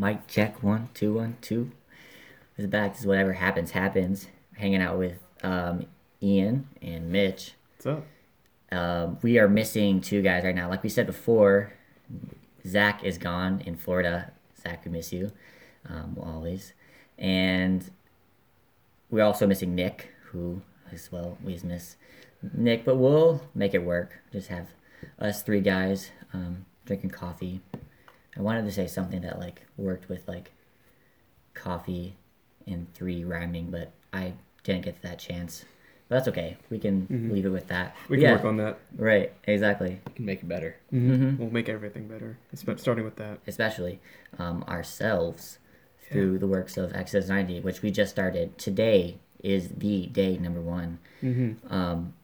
Mic check one, two, one, two. This is back. This is whatever happens, happens. Hanging out with um, Ian and Mitch. What's up? Um, we are missing two guys right now. Like we said before, Zach is gone in Florida. Zach, we miss you um, always. And we're also missing Nick, who as well we miss Nick, but we'll make it work. Just have us three guys um, drinking coffee. I wanted to say something that like worked with like coffee and three rhyming, but I didn't get that chance. But that's okay. We can leave it with that. We can yeah, work on that. right. Exactly. We can make it better. Mm-hmm. We'll make everything better. Espe- Starting with that. especially um, ourselves through the works of Exodus 90, which we just started. Today is the day number one, Mm-hmm. um,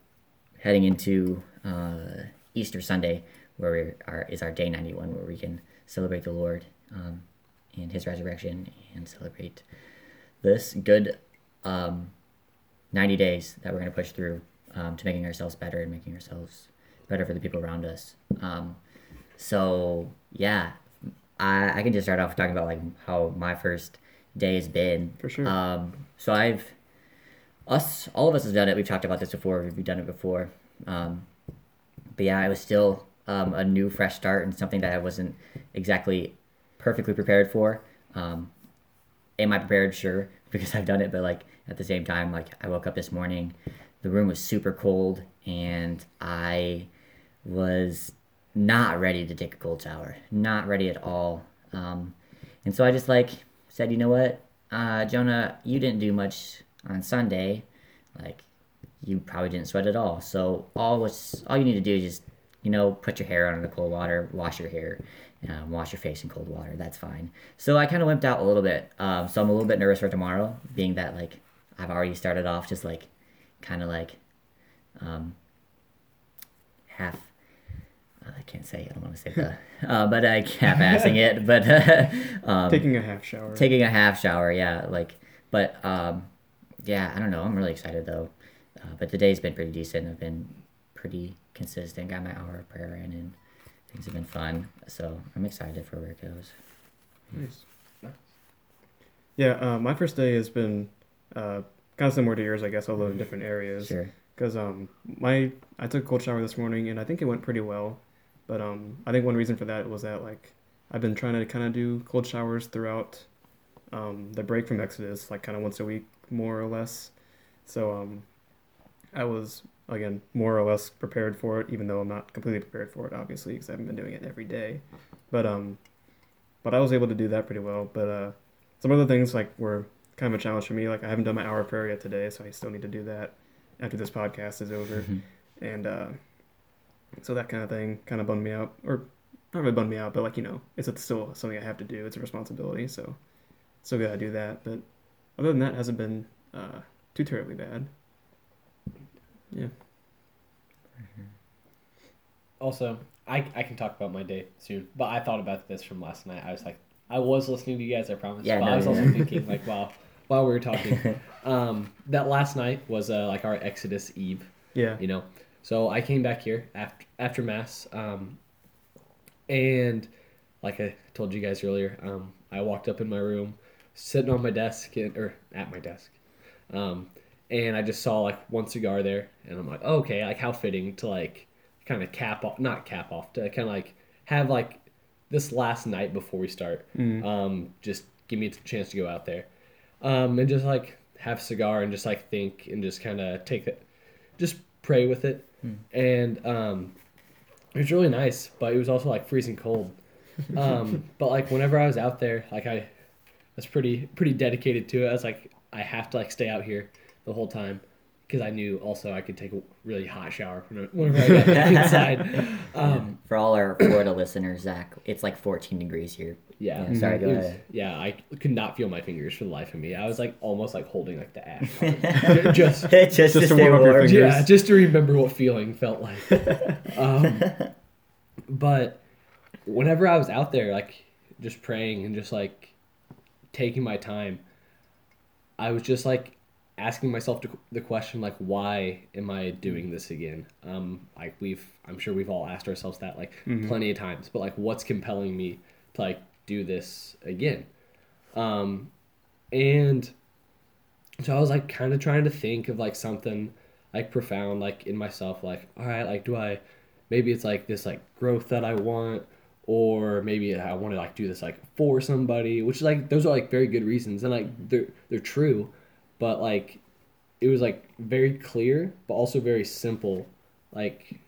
heading into uh, Easter Sunday, where we are, is our day 91, where we can celebrate the Lord um, and his resurrection and celebrate this good um, 90 days that we're going to push through um, to making ourselves better and making ourselves better for the people around us. Um, so yeah, I I can just start off talking about like how my first day has been. For sure. Um, so I've us all of us have done it. We've talked about this before. We've done it before. Um, but yeah, I was still um, a new fresh start and something that I wasn't exactly perfectly prepared for. Um, am I prepared? Sure, because I've done it. But like at the same time, like I woke up this morning, the room was super cold, and I was not ready to take a cold shower. Not ready at all. Um, and so I just like said, you know what, uh, Jonah, you didn't do much on Sunday. Like you probably didn't sweat at all. So all what's all you need to do is just you know put your hair under the cold water, wash your hair, um, wash your face in cold water. That's fine. So I kind of wimped out a little bit. Um, so I'm a little bit nervous for tomorrow, being that like I've already started off just like kind of like um, half. uh, I can't say. I don't want to say the, uh, but I half-assing it. But um, Taking a half shower. taking a half shower yeah like but um yeah i don't know i'm really excited though uh, but the day's been pretty decent i've been pretty consistent got my hour of prayer in and things have been fun so i'm excited for where it goes Nice. Yeah, uh, my first day has been uh, kind of similar to yours, I guess, although in different areas. sure Because um, my I took a cold shower this morning, and I think it went pretty well. But um, I think one reason for that was that like I've been trying to kind of do cold showers throughout um, the break from Exodus, like kind of once a week, more or less. So um, I was again more or less prepared for it, even though I'm not completely prepared for it, obviously, because I haven't been doing it every day. But um, but I was able to do that pretty well. But uh, some other things like were kind of a challenge for me. Like I haven't done my hour of prayer yet today, so I still need to do that after this podcast is over. And uh, so that kind of thing kind of bummed me out, or not really bummed me out, but like you know, it's still something I have to do. It's a responsibility, so still gotta do that. But other than that, it hasn't been uh, too terribly bad. Yeah. Also, I, I can talk about my day soon, but I thought about this from last night. I was like, I was listening to you guys, I promise. Yeah, but no, I was yeah. also thinking, like, wow, while we were talking, um, that last night was uh, like our Exodus Eve, Yeah. you know. So I came back here after after mass, um, and like I told you guys earlier, um, I walked up in my room, sitting on my desk and, or at my desk, um, and I just saw like one cigar there, and I'm like, oh, okay, like how fitting to like kind of cap off, not cap off, to kind of like have like this last night before we start, um, just give me a chance to go out there, um, and just like have a cigar and just like think and just kind of take it, just pray with it, and um, it was really nice, but it was also like freezing cold. Um, but like whenever I was out there, like I was pretty pretty dedicated to it. I was like, I have to like stay out here the whole time because I knew also I could take a really hot shower whenever I got inside. Um, for all our florida listeners zach it's like 14 degrees here yeah, Yeah, sorry, go was- ahead. yeah, I could not feel my fingers for the life of me. I was like almost like holding like the ash. card. just just, Just to to warm up your fingers. yeah, just to remember what feeling felt like. um, but whenever I was out there, like just praying and just like taking my time, I was just like asking myself to, the question like, why am I doing this again? Um, like we've, I'm sure we've all asked ourselves that like plenty of times. But like, what's compelling me to like do this again. Um, and so I was like kind of trying to think of like something like profound like in myself like all right like do I maybe it's like this like growth that I want or maybe I want to like do this like for somebody which is like those are like very good reasons and like they're they're true but like it was like very clear but also very simple. Like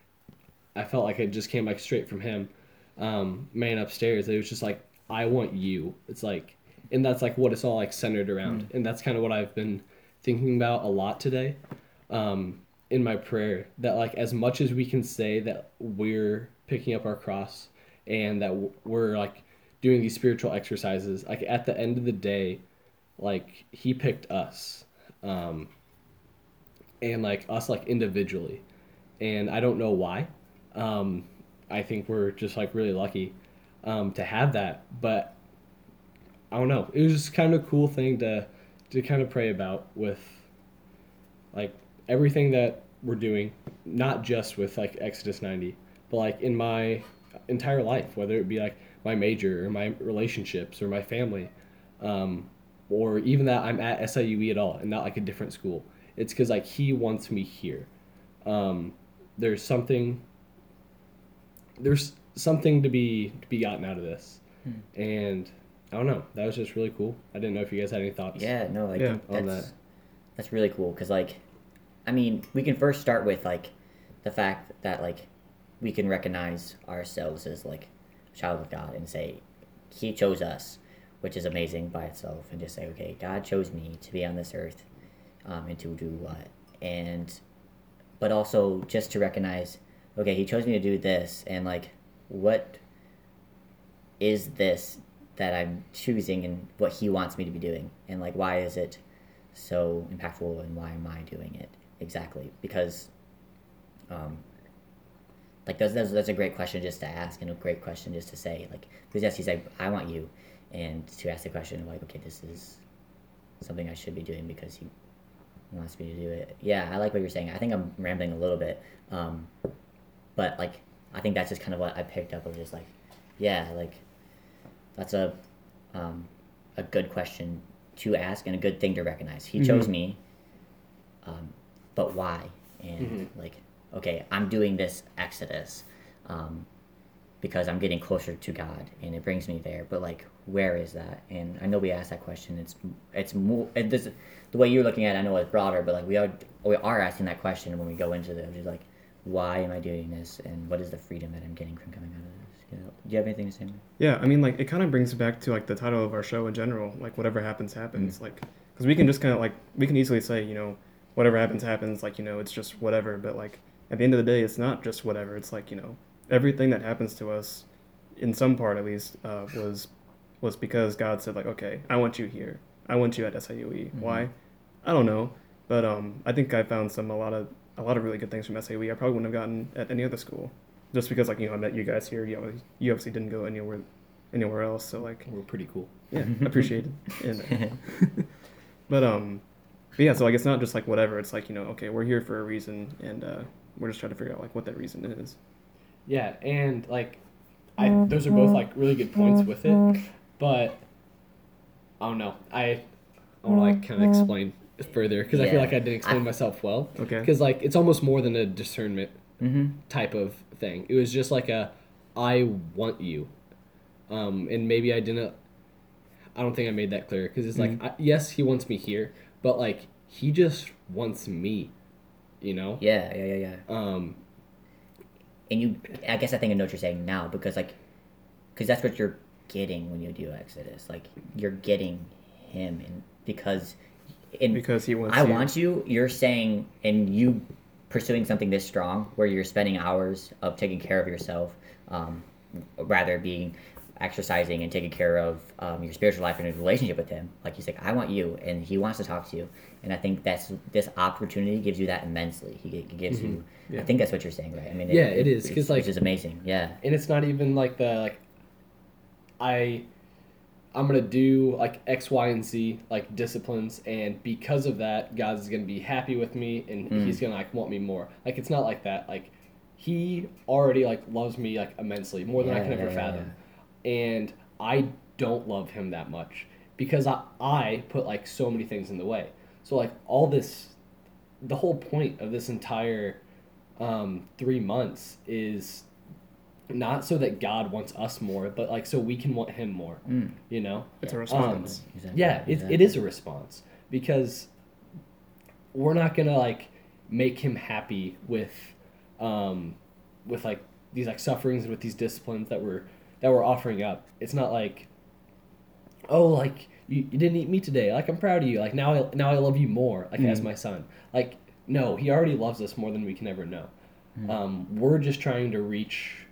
I felt like it just came like straight from him um man upstairs. It was just like I want you. It's like and that's like what it's all like centered around. And that's kind of what I've been thinking about a lot today um, in my prayer. That like as much as we can say that we're picking up our cross and that we're like doing these spiritual exercises like at the end of the day like he picked us um, and like us like individually. And i don't know why. Um, i think we're just like really lucky um, to have that but i don't know. It was just kind of a cool thing to to kind of pray about with like everything that we're doing, not just with like Exodus 90, but like in my entire life, whether it be like my major or my relationships or my family, um, or even that I'm at SIUE at all and not like a different school. It's because like he wants me here. Um, there's something. There's something to be to be gotten out of this, and I don't know. That was just really cool. I didn't know if you guys had any thoughts. Yeah, no, like Yeah. On that's that. that's really cool because like, I mean, we can first start with like the fact that like we can recognize ourselves as like a child of God and say He chose us, which is amazing by itself, and just say, okay, God chose me to be on this earth, um, and to do what, and but also just to recognize, okay, He chose me to do this, and like, what is this that I'm choosing and what he wants me to be doing? And like why is it so impactful and why am I doing it exactly? Because um like that's, that's, that's a great question just to ask and a great question just to say like because yes he's like I want you and to ask the question of like okay this is something I should be doing because he wants me to do it yeah I like what you're saying I think I'm rambling a little bit um but like I think that's just kind of what I picked up of just like yeah like that's a um, a good question to ask and a good thing to recognize. He chose me, um, but why? And like, okay, I'm doing this exodus um, because I'm getting closer to God, and it brings me there. But like, where is that? And I know we asked that question. It's it's more it does, the way you're looking at. it, I know it's broader, but like we are we are asking that question when we go into the just like, why am I doing this, and what is the freedom that I'm getting from coming out of this? You know, do you have anything to say? Yeah, I mean, like it kind of brings back to like the title of our show in general. Like whatever happens, happens. Like because we can just kind of like we can easily say, you know, whatever happens, happens. Like you know, it's just whatever. But like at the end of the day, it's not just whatever. It's like you know, everything that happens to us, in some part at least, uh, was was because God said like, okay, I want you here. I want you at SIUE. Why? I don't know, but um, I think I found some a lot of a lot of really good things from SIUE. I probably wouldn't have gotten at any other school, just because like you know I met you guys here. You obviously, you obviously didn't go anywhere anywhere else, so like We're pretty cool. yeah, appreciated. And, uh, but um, but yeah, so like it's not just like whatever. It's like you know, okay, we're here for a reason, and uh, we're just trying to figure out like what that reason is. Yeah, and like, I those are both like really good points with it, but I don't know. I I want to like kind of explain further because I feel Yeah. like I didn't explain I- myself well. Okay. Because like it's almost more than a discernment Mm-hmm. type of thing. It was just like a I want you, um, and maybe I didn't. I don't think I made that clear because it's like I, yes, he wants me here, but like he just wants me, you know. Yeah, yeah, yeah, yeah. Um, And you, I guess I think I know what you're saying now because like, because that's what you're getting when you do Exodus. Like you're getting him, and because, in Because he wants I you. want you. You're saying, and you pursuing something this strong, where you're spending hours of taking care of yourself, um, rather being exercising and taking care of um, your spiritual life and your relationship with him. Like he's like, I want you, and he wants to talk to you. And I think that's this opportunity gives you that immensely. He, gi- he gives you. I think that's what you're saying, right? I mean, Yeah, it is, 'cause, it's- like- which is amazing. Yeah. and it's not even like the like i i'm gonna do like x y and z like disciplines and because of that god's gonna be happy with me and Mm. he's gonna like want me more like it's not like that like he already like loves me like immensely more than i can ever yeah, yeah, fathom and i don't love him that much because I, I put like so many things in the way. So like all this, the whole point of this entire um, three months is not so that God wants us more, but like so we can want Him more. Mm. You know, It's a Yeah. response. Exactly. yeah, it, exactly. it is a response because we're not gonna like make Him happy with, um, with like these like sufferings and with these disciplines that we're that we're offering up. It's not like, oh, like you, you didn't eat meat today. Like I'm proud of you. Like now I now I love you more. Like as Mhm. my son. Like no, He already loves us more than we can ever know. Um, we're just trying to reach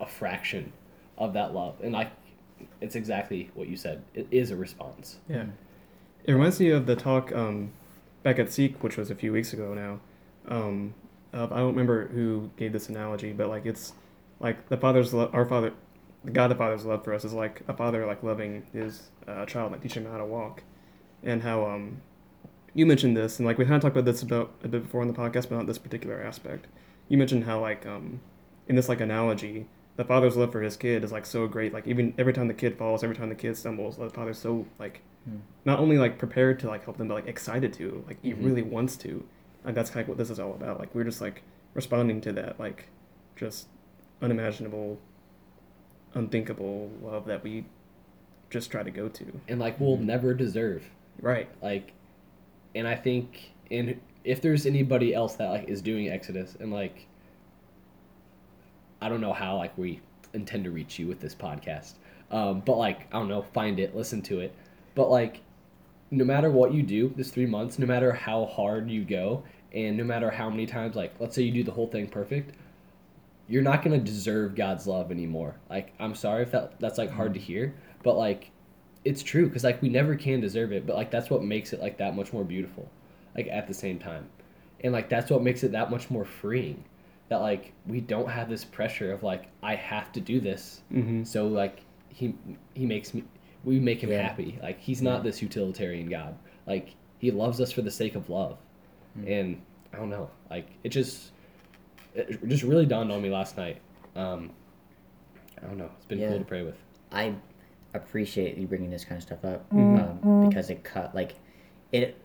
a fraction of that love, and like it's exactly what you said. It is a response. Yeah. It reminds me of the talk um, back at Seek, which was a few weeks ago now. Um, of, I don't remember who gave this analogy, but like it's like the father's lo- our father, the God the Father's love for us is like a father like loving his uh, child, like teaching him how to walk, and how um, you mentioned this, and like we kind of talked about this about a bit before in the podcast, but not this particular aspect. You mentioned how like um, in this like analogy, the father's love for his kid is like so great. Like even every time the kid falls, every time the kid stumbles, the father's so like Hmm. not only like prepared to like help them, but like excited to. Like he Mhm. really wants to. Like that's kind of what this is all about. Like we're just like responding to that like just unimaginable, unthinkable love that we just try to go to. and like we'll Mhm. never deserve Right. like and i think and if there's anybody else that like is doing exodus and like i don't know how like we intend to reach you with this podcast um, but like i don't know find it listen to it. But like no matter what you do this three months no matter how hard you go and no matter how many times like let's say you do the whole thing perfect you're not going to deserve god's love anymore. Like i'm sorry if that that's like hard to hear but like it's true because like we never can deserve it but like that's what makes it like that much more beautiful like at the same time. And like that's what makes it that much more freeing that like we don't have this pressure of like i have to do this Mm-hmm. so like he he makes me we make him Yeah. happy like he's not this utilitarian god like he loves us for the sake of love and i don't know like it just it just really dawned on me last night um i don't know it's been Yeah. cool to pray with I appreciate you bringing this kind of stuff up Mhm. um, because it cut like it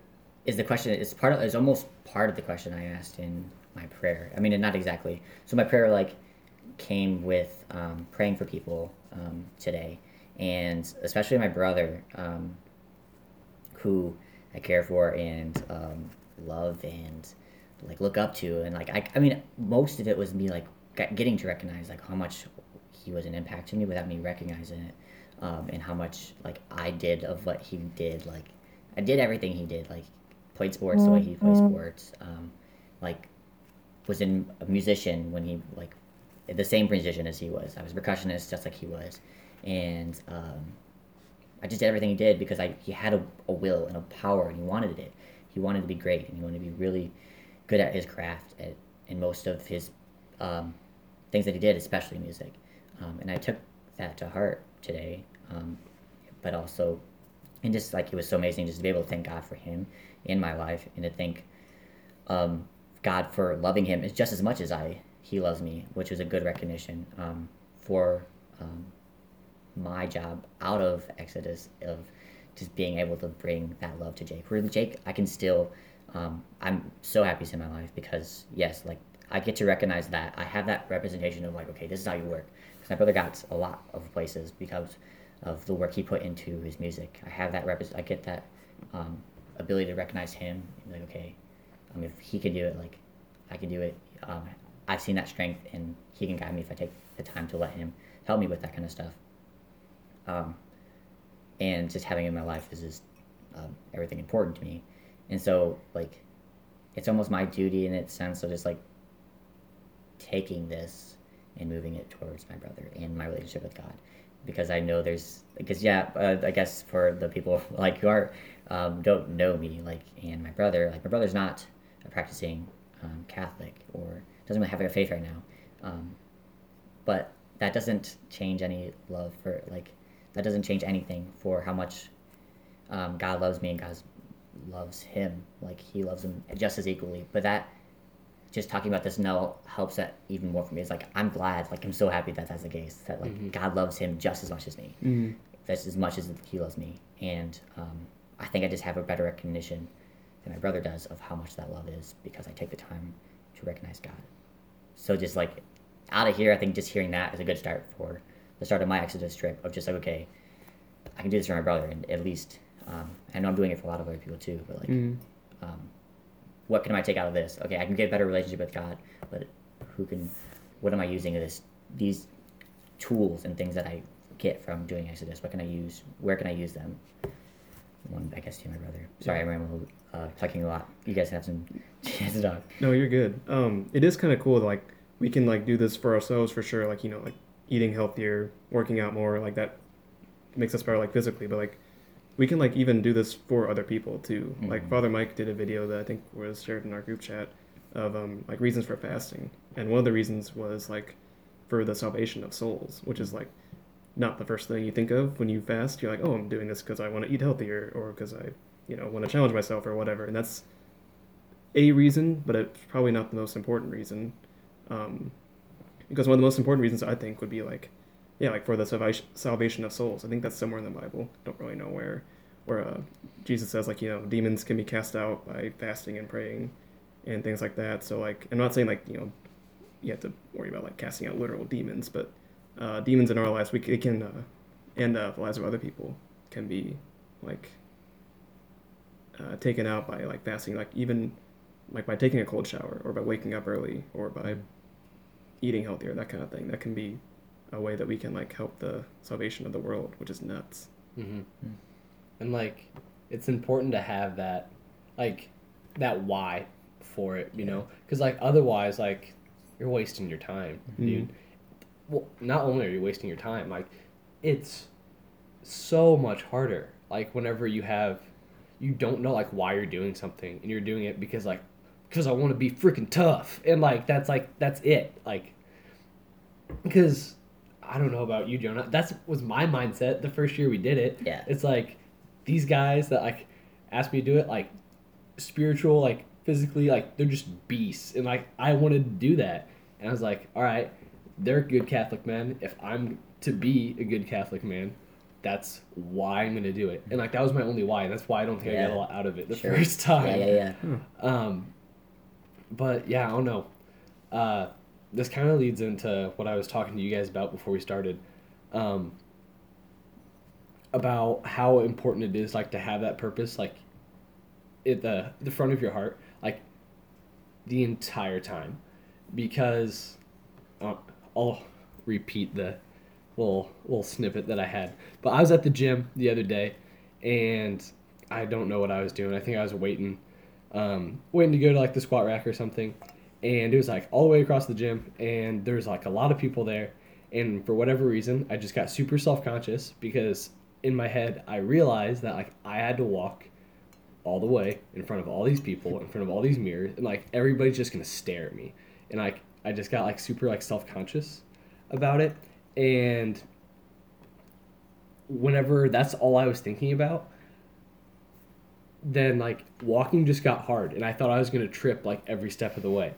is the question. It's part of. It's almost part of the question I asked in my prayer. I mean, not exactly. So my prayer like came with um, praying for people um, today, and especially my brother, um, who I care for and um, love and like look up to, and like I, I mean, most of it was me like getting to recognize like how much he was an impact to me without me recognizing it, um, and how much like I did of what he did. Like I did everything he did. Like played sports the way he played sports. Um, like was in a musician when he like the same musician as he was. I was a percussionist just like he was, and um, I just did everything he did because I he had a, a will and a power and he wanted it. He wanted to be great and he wanted to be really good at his craft at, in most of his um, things that he did, especially music. Um, and I took that to heart today, um, but also, and just like it was so amazing just to be able to thank God for him in my life and to think. um, God for loving him as just as much as I he loves me, which was a good recognition um, for um, my job out of Exodus of just being able to bring that love to Jake. Really, Jake, I can still. Um, I'm so happy he's in my life because yes, like I get to recognize that I have that representation of like, okay, this is how you work. Because my brother got a lot of places because of the work he put into his music. I have that rep. I get that um, ability to recognize him. Like, okay, um, if he can do it, like I can do it. Um, I've seen that strength, and he can guide me if I take the time to let him help me with that kind of stuff. Um, and just having him in my life is just um, everything important to me. And so, like, it's almost my duty in its sense of just like taking this and moving it towards my brother and my relationship with God, because I know there's because yeah, uh, I guess for the people like who are um, don't know me like and my brother like my brother's not a practicing um, Catholic or doesn't really have a faith right now, um, but that doesn't change any love for like that doesn't change anything for how much um, God loves me and God loves him. Like he loves him just as equally. But that just talking about this now helps that even more for me. It's like I'm glad, like I'm so happy that that's the case. That like Mhm. God loves him just as much as me. Mm-hmm. that's as much as he loves me, and um, I think I just have a better recognition than my brother does of how much that love is because I take the time to recognize God. So just like out of here, I think just hearing that is a good start for the start of my Exodus trip of just like okay, I can do this for my brother, and at least um, I know I'm doing it for a lot of other people too, but like. Mm. Um, what can I take out of this? Okay, I can get a better relationship with God, but who can? What am I using this these tools and things that I get from doing Exodus? What can I use? Where can I use them? One, I guess, to my brother. Sorry, I'm uh, talking a lot. You guys have some chance to talk. No, you're good. Um, it is kind of cool. Like we can like do this for ourselves for sure. Like you know, like eating healthier, working out more. Like that makes us better, like physically. But like we can like even do this for other people too. Like Mhm. Father Mike did a video that I think was shared in our group chat of um, like reasons for fasting, and one of the reasons was like for the salvation of souls, which is like not the first thing you think of when you fast. You're like, oh, I'm doing this because I want to eat healthier, or because I, you know, want to challenge myself or whatever, and that's a reason, but it's probably not the most important reason. Um, because one of the most important reasons I think would be like, yeah, like for the salvation of souls. I think that's somewhere in the Bible. Don't really know where, where uh, Jesus says like you know demons can be cast out by fasting and praying, and things like that. So like I'm not saying like you know, you have to worry about like casting out literal demons, but uh, demons in our lives we can, uh, and uh, the lives of other people can be like uh, taken out by like fasting, like even like by taking a cold shower or by waking up early or by eating healthier, that kind of thing. That can be a way that we can like help the salvation of the world, which is nuts. hmm And like, it's important to have that, like, that why for it, you know? Because like otherwise, like, you're wasting your time, dude. Well, not only are you wasting your time, like, it's so much harder. Like whenever you have, you don't know like why you're doing something, and you're doing it because like, because I want to be freaking tough, and like that's like that's it, like, because I don't know about you, Jonah. That's was my mindset the first year we did it. Yeah. It's like these guys that like asked me to do it, like spiritual, like physically, like they're just beasts, and like I wanted to do that, and I was like, all right, they're good Catholic men. If I'm to be a good Catholic man, that's why I'm gonna do it, and like that was my only why, that's why I don't think I got a lot out of it the Sure. first time. Yeah, yeah, yeah. Um, but yeah, I don't know. Uh, this kind of leads into what I was talking to you guys about before we started, um, about how important it is like to have that purpose like at the the front of your heart like the entire time, because uh, I'll repeat the little little snippet that I had. But I was at the gym the other day, and I don't know what I was doing. I think I was waiting, um, waiting to go to like the squat rack or something, and it was like all the way across the gym, and there was like a lot of people there, and for whatever reason, I just got super self conscious because in my head I realized that like I had to walk all the way in front of all these people, in front of all these mirrors, and like everybody's just gonna stare at me, and like I just got like super like self conscious about it, and whenever that's all I was thinking about, then like walking just got hard, and I thought I was gonna trip like every step of the way,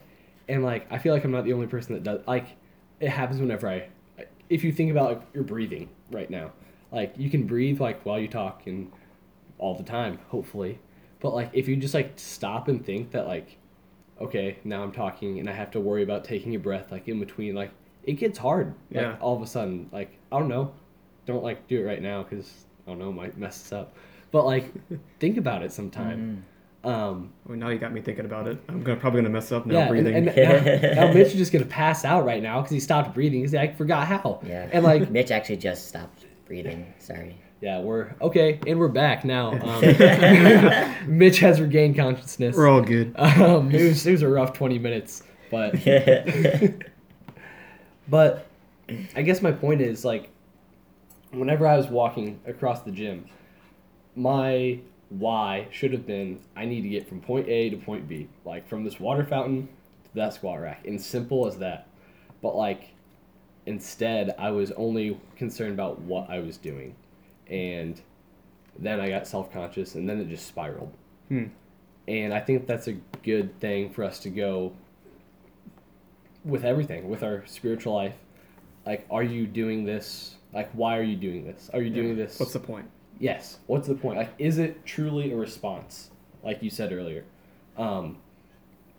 and like I feel like I'm not the only person that does like it happens whenever I if you think about like your breathing right now like you can breathe like while you talk and all the time hopefully. But like if you just like stop and think that like okay now i'm talking and i have to worry about taking a breath like in between like it gets hard like Yeah. all of a sudden like i don't know don't like do it right now because i don't know might mess us up but like think about it sometime um Well, now you got me thinking about it. I'm gonna, probably gonna mess up now yeah, and, breathing. and now, now Mitch is just gonna pass out right now because he stopped breathing. He's like, I forgot how. Yeah. And like, Mitch actually just stopped breathing. Sorry. yeah, we're okay, and we're back now. Um, Mitch has regained consciousness. We're all good. Um, it was it was a rough twenty minutes, but but I guess my point is like, whenever I was walking across the gym, my why should have been I need to get from point A to point B, like from this water fountain to that squat rack, and simple as that. But like, instead, I was only concerned about what I was doing, and then I got self conscious, and then it just spiraled. Hmm. And I think that's a good thing for us to go with everything, with our spiritual life. Like, are you doing this Like, why are you doing this? Are you doing this? What's the point? yes. What's the point? Like, is it truly a response? Like you said earlier, um,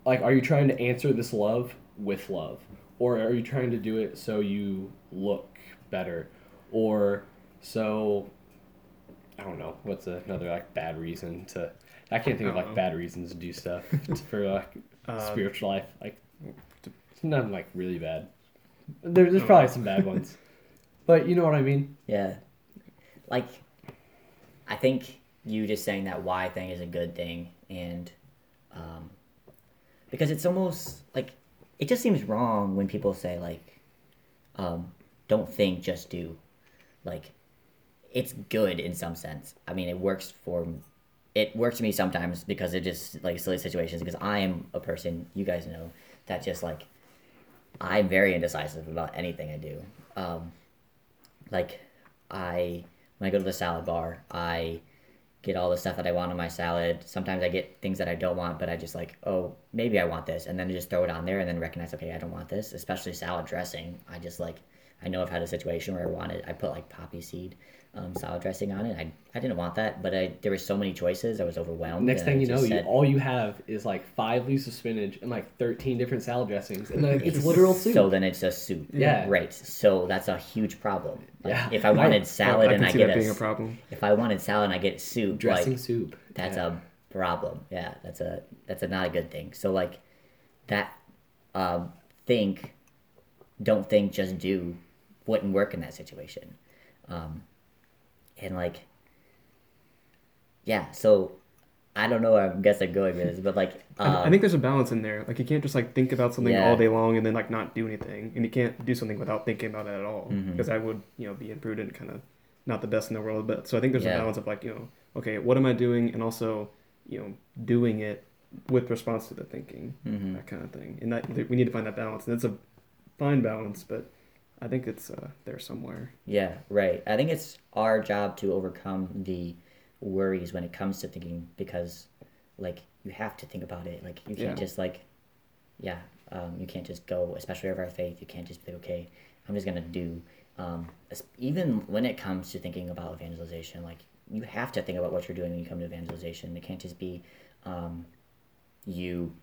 like, are you trying to answer this love with love, or are you trying to do it so you look better, or so? I don't know. What's another like bad reason to? I can't think of like bad reasons to do stuff for like Uh, spiritual life. Like, none like really bad. There, there's probably some bad ones, but you know what I mean. Yeah. Like, I think you just saying that why thing is a good thing, and um, because it's almost like it just seems wrong when people say like, um, don't think, just do. Like, it's good in some sense. I mean, it works for. It works for me sometimes because it just like silly situations. Because I am a person you guys know that just like I'm very indecisive about anything I do. Um, like I when I go to the salad bar, I get all the stuff that I want on my salad. Sometimes I get things that I don't want, but I just like, oh, maybe I want this, and then I just throw it on there, and then recognize, okay, I don't want this. Especially salad dressing, I just like, I know I've had a situation where I wanted, I put like poppy seed um, salad dressing on it. I, I didn't want that, but I there were so many choices, I was overwhelmed. Next and I thing you know, just you all you have is like five leaves of spinach and like thirteen different salad dressings, and then it's literal soup. So then it's just soup. Yeah. Right. So that's a huge problem. Like, Yeah. If I wanted salad I and I get that a, being a s- problem. if I wanted salad and I get soup, dressing like soup. that's Yeah. a problem. Yeah, that's a that's a not a good thing. So like that um, think, don't think, just do wouldn't work in that situation. Um, and like yeah, so I don't know. I guess I'm going with this, but like I- um, I think there's a balance in there. Like you can't just like think about something Yeah. all day long and then like not do anything, and you can't do something without thinking about it at all because that would you know be imprudent, kind of not the best in the world. But so I think there's Yeah. a balance of like you know okay, what am I doing, and also you know doing it with response to the thinking, mhm. that kind of thing. And that we need to find that balance, and it's a fine balance, but I think it's uh, there somewhere. Yeah, right. I think it's our job to overcome the worries when it comes to thinking because, like, you have to think about it. Like, you can't Yeah. just, like, yeah, um, you can't just go, especially over our faith, you can't just be, okay, I'm just going to do. Um, even when it comes to thinking about evangelization, like, you have to think about what you're doing when you come to evangelization. It can't just be um, you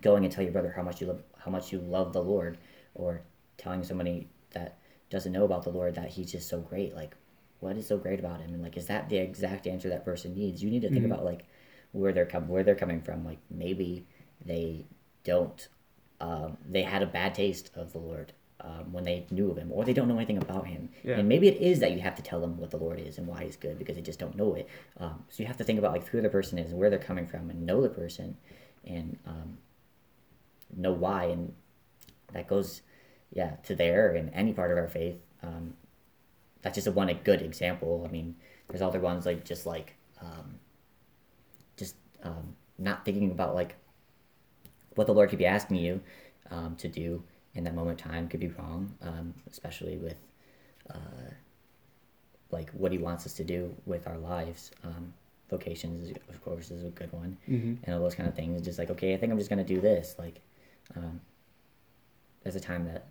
going and tell your brother how much you love how much you love the Lord, or telling somebody that doesn't know about the Lord that He's just so great. Like, what is so great about Him? And like, is that the exact answer that person needs? You need to think Mhm. about like where they're where they're coming from. Like, maybe they don't. Um, they had a bad taste of the Lord um, when they knew of Him, or they don't know anything about Him. Yeah. And maybe it is that you have to tell them what the Lord is and why He's good because they just don't know it. Um, so you have to think about like who the person is, and where they're coming from, and know the person, and um, know why. And that goes, yeah, to there and any part of our faith. Um, that's just a one a good example. I mean, there's other ones like just like um, just um, not thinking about like what the Lord could be asking you um, to do in that moment in time could be wrong, um, especially with uh, like what He wants us to do with our lives. Um, vocations, of course, is a good one, Mm-hmm. and all those kind of things. Just like, okay, I think I'm just gonna do this. Like, um, there's a time that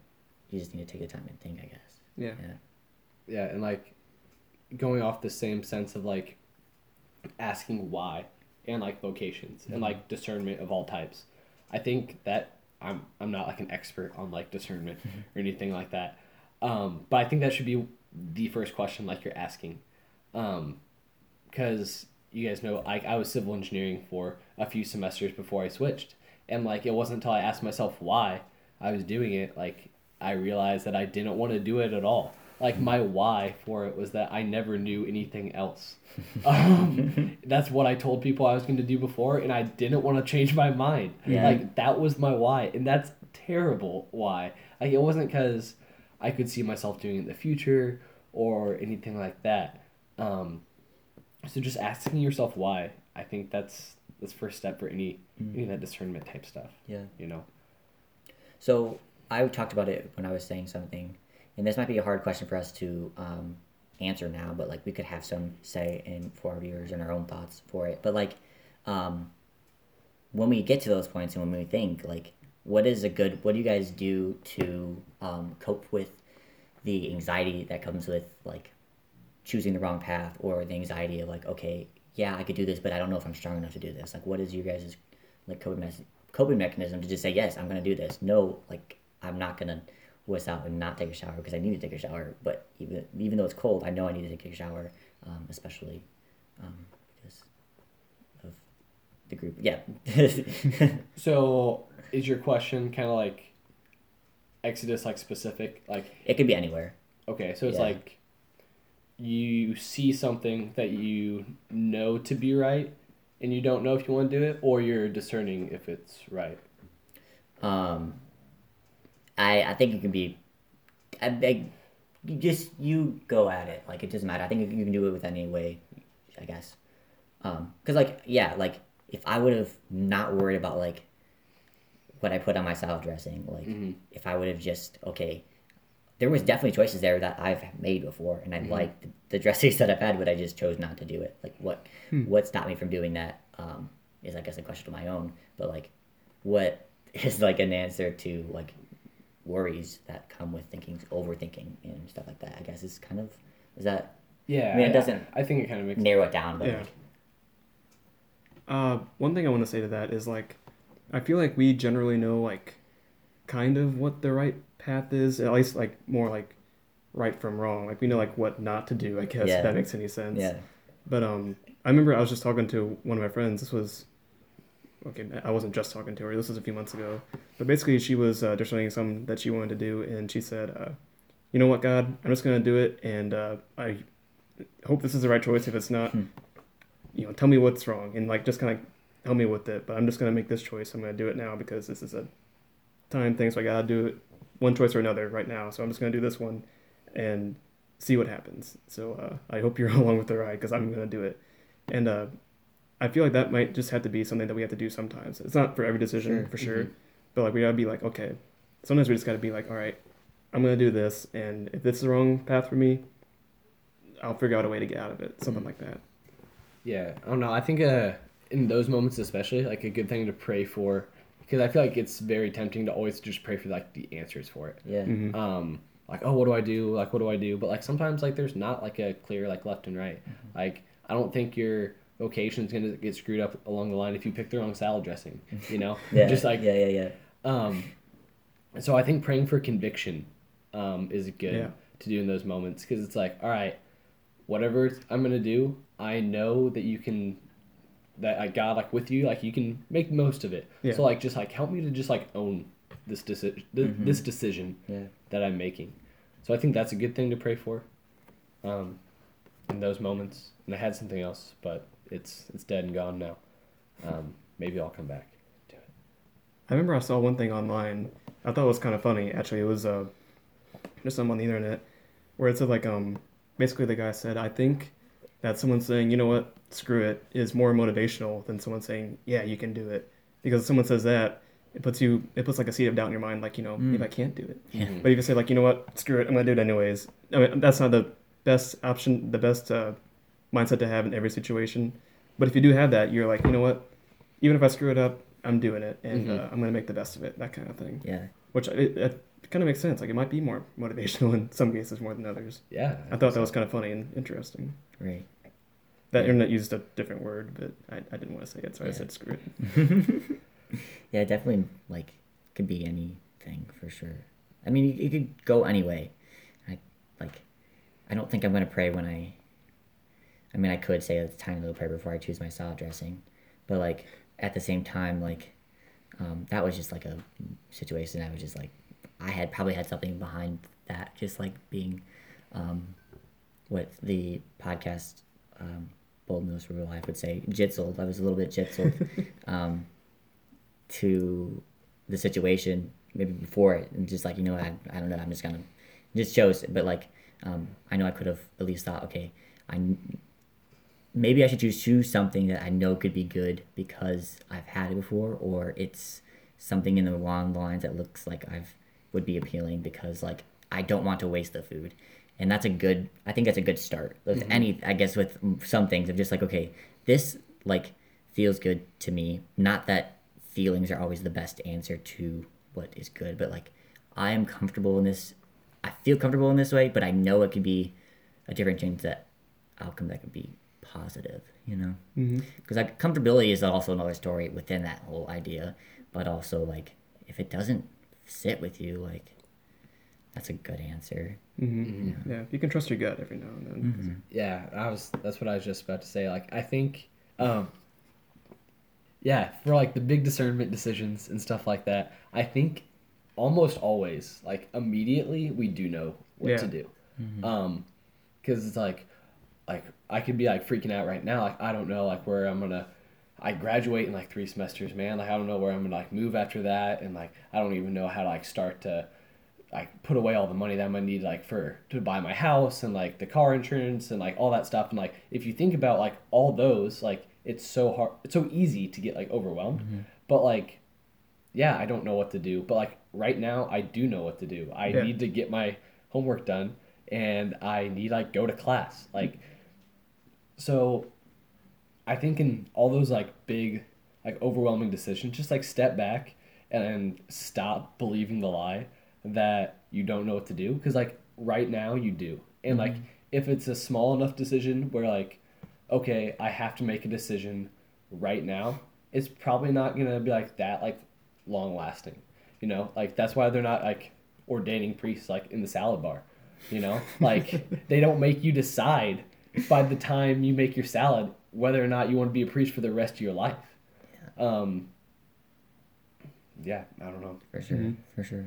you just need to take the time and think. I guess. Yeah. Yeah. yeah, and like going off the same sense of like asking why and like vocations and like discernment of all types. I think that I'm I'm not like an expert on like discernment or anything like that. Um, but I think that should be the first question like you're asking. Um, because you guys know like I was civil engineering for a few semesters before I switched. And like it wasn't until I asked myself why I was doing it, like I realized that I didn't want to do it at all. Like my why for it was that I never knew anything else. Um, that's what I told people I was going to do before, and I didn't want to change my mind. Yeah. Like that was my why, and that's terrible. Why? Like it wasn't because I could see myself doing it in the future or anything like that. Um, so just asking yourself why, I think that's that's first step for any any of that discernment type stuff. Yeah. You know. So I talked about it when I was saying something, and this might be a hard question for us to um, answer now, but like we could have some say in for our viewers and our own thoughts for it. But like, um, when we get to those points and when we think like, what is a good? What do you guys do to um, cope with the anxiety that comes with like choosing the wrong path or the anxiety of like okay yeah i could do this but i don't know if i'm strong enough to do this like what is your guys' like coping, coping mechanism to just say yes i'm gonna do this no like i'm not gonna wuss out and not take a shower because i need to take a shower but even even though it's cold i know i need to take a shower um, especially um, because of the group yeah So is your question kind of like Exodus like specific? Like it could be anywhere okay, so it's Yeah. like you see something that you know to be right and you don't know if you want to do it or you're discerning if it's right. Um, I I think it can be, I beg, just you go at it like it doesn't matter. I think you can do it with any way, I guess. Um, cause like yeah, like if I would have not worried about like what I put on my salad dressing, like if I would have just okay, there was definitely choices there that I've made before, and I like the, the dressings that I've had, but I just chose not to do it. Like what what stopped me from doing that um, is I guess a question of my own, but like what is like an answer to like worries that come with thinking overthinking and stuff like that i guess is kind of is that Yeah. I mean, it doesn't- I think it kind of makes narrow it down but Yeah. like Uh, one thing I want to say to that is like, I feel like we generally know like, kind of what the right path is. At least like more like, right from wrong. Like we know like what not to do. I guess Yeah. if that makes any sense. yeah But um, I remember I was just talking to one of my friends. This was, okay, I wasn't just talking to her. This was a few months ago. But basically, she was uh, discerning something that she wanted to do, and she said, uh, "You know what, God, I'm just gonna do it, and uh, I hope this is the right choice. If it's not, Hmm. you know, tell me what's wrong, and like just kind of help me with it. But I'm just gonna make this choice. I'm gonna do it now because this is a time thing. So I gotta do it one choice or another right now. So I'm just gonna do this one, and see what happens. So uh, I hope you're along with the ride because I'm gonna do it. And uh, I feel like that might just have to be something that we have to do sometimes. It's not for every decision Sure. for sure, but like we gotta be like, okay, sometimes we just gotta be like, all right, I'm gonna do this, and if this is the wrong path for me, I'll figure out a way to get out of it. Something Mhm. like that. Yeah, I don't know. I think uh, in those moments, especially, like a good thing to pray for, because I feel like it's very tempting to always just pray for like the answers for it. yeah hmm Um, like, oh, what do I do? Like, what do I do? But like sometimes, like, there's not like a clear like left and right. Like, I don't think your is gonna get screwed up along the line if you pick the wrong salad dressing. You know, yeah just like yeah yeah yeah um, so I think praying for conviction um, is good Yeah. to do in those moments because it's like, all right, whatever I'm gonna do, I know that you can, that I got like with you, like you can make most of it. Yeah. So like, just like help me to just like own this decision, Mhm. this decision yeah that I'm making. So I think that's a good thing to pray for, um, in those moments. And I had something else, but it's it's dead and gone now. Um, maybe I'll come back to it. I remember I saw one thing online. I thought it was kind of funny. Actually, it was uh, just something on the internet where it said like um, basically the guy said, I think that someone saying, you know what, screw it, is more motivational than someone saying, yeah, you can do it. Because if someone says that, it puts you, it puts like a seed of doubt in your mind, like you know, maybe I can't do it. yeah But if you say like, you know what, screw it, I'm gonna do it anyways. I mean, that's not the best option, the best uh, mindset to have in every situation. But if you do have that, you're like, you know what, even if I screw it up, I'm doing it, and Mhm. uh, I'm gonna make the best of it. That kind of thing. yeah Which it, it kind of makes sense. Like it might be more motivational in some cases more than others. Yeah, I thought that was kind of funny and interesting. right That Yeah. internet used a different word, but I, I didn't want to say it, so I said screw it. yeah definitely like could be anything for sure i mean it, it could go anyway i like i don't think i'm gonna pray when i i mean i could say a tiny little prayer before i choose my salad dressing but like at the same time like um, that was just like a situation i was just like i had probably had something behind that just like being um, what the podcast um, bold moves for real life would say jitsled. I was a little bit jitsled um, to the situation maybe before it and just like you know I, I don't know i'm just gonna just chose it but like um, i know i could have at least thought okay i maybe i should choose choose something that i know could be good because i've had it before or it's something in the along the lines that looks like i've would be appealing because like i don't want to waste the food. And that's a good i think that's a good start. With mm-hmm. any i guess with some things of just like okay this like feels good to me. Not that feelings are always the best answer to what is good but like i am comfortable in this I feel comfortable in this way, but I know it could be a different change that outcome that could be positive. You know, Mm-hmm. because like comfortability is also another story within that whole idea, but also like if it doesn't sit with you, like that's a good answer. Mm-hmm. Yeah, you can trust your gut every now and then. Mm-hmm. Yeah, I was. That's what I was just about to say. Like, I think, um, yeah, for like the big discernment decisions and stuff like that, I think almost always, like immediately, we do know what Yeah. to do. Um, because it's like, like I could be like freaking out right now. Like I don't know like where I'm gonna. I graduate in like three semesters, man. Like I don't know where I'm gonna like move after that, and like I don't even know how to like start to like put away all the money that I'm gonna need like for to buy my house and like the car insurance and like all that stuff. And like if you think about like all those, like it's so hard, it's so easy to get like overwhelmed. Mm-hmm. But like, yeah, I don't know what to do. But like right now, I do know what to do. I Yeah. need to get my homework done, and I need like go to class. Like, so I think in all those like big, like overwhelming decisions, just like step back and stop believing the lie that you don't know what to do. Because like right now you do, and like mm-hmm. if it's a small enough decision where like, okay, I have to make a decision right now, it's probably not gonna be like that like long lasting. You know, like that's why they're not like ordaining priests like in the salad bar. You know, like they don't make you decide by the time you make your salad whether or not you want to be a priest for the rest of your life. Um, yeah, I don't know. For sure, Mhm. for sure.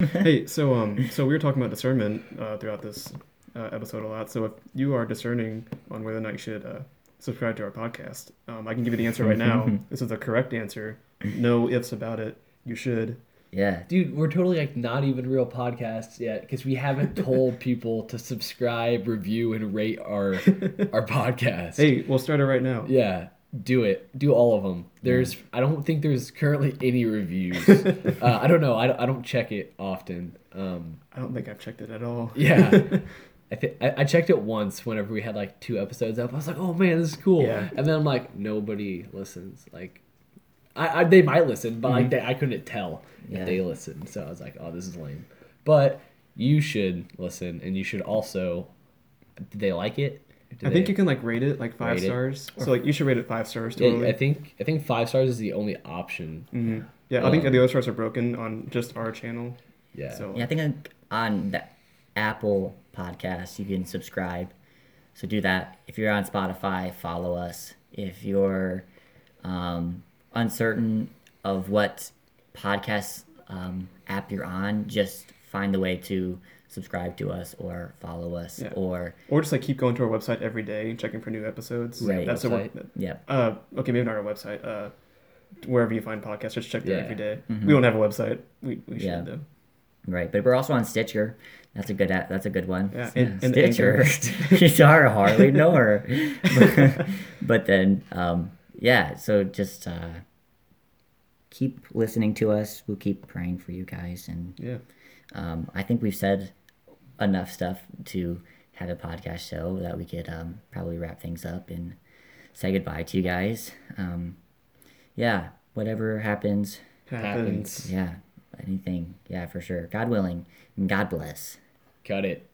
hey, so um, so we were talking about discernment uh, throughout this uh, episode a lot. So if you are discerning on whether or not you should uh, subscribe to our podcast, um, I can give you the answer right now. this is the correct answer. No ifs about it. You should. Yeah, Dude, we're totally like not even real podcasts yet because we haven't told people to subscribe, review, and rate our our podcast. Hey, we'll start it right now. Yeah, do it. Do all of them. There's, I don't think there's currently any reviews. uh, I don't know. I don't, I don't check it often. Um, I don't think I've checked it at all. yeah. I, th- I I checked it once whenever we had like two episodes up. I was like, oh man, this is cool. Yeah. And then I'm like, nobody listens. Like, I, I they might listen, but like they, I couldn't tell Yeah. if they listen. So I was like, oh, this is lame. But you should listen, and you should also. Did they like it? Did I think they- you can like rate it like five Rate it. stars. So like you should rate it five stars Yeah, totally. I think I think five stars is the only option. hmm Yeah, I think Um, the other stars are broken on just our channel. Yeah. So yeah. I think on- on the Apple podcast you can subscribe. So do that. If you're on Spotify, follow us. If you're um, uncertain of what podcast um, app you're on, just find the way to subscribe to us or follow us Yeah. or or just like keep going to our website every day, checking for new episodes. Right. That's the work. Website. yeah. Uh, okay, maybe not our website. Uh, wherever you find podcasts, just check there Yeah. every day. Mhm. We don't have a website. We, we should Yeah. though. Right, but we're also on Stitcher. That's a good. app- That's a good one. Yeah, and- and Stitcher. Sorry, hardly know her. but, but then, um, yeah. So just uh, keep listening to us. We'll keep praying for you guys, and Yeah. um, I think we've said enough stuff to have a podcast show that we could um, probably wrap things up and say goodbye to you guys. Um, yeah, whatever happens. Happens. Happens. Yeah, anything. Yeah, for sure. God willing, and God bless. Cut it.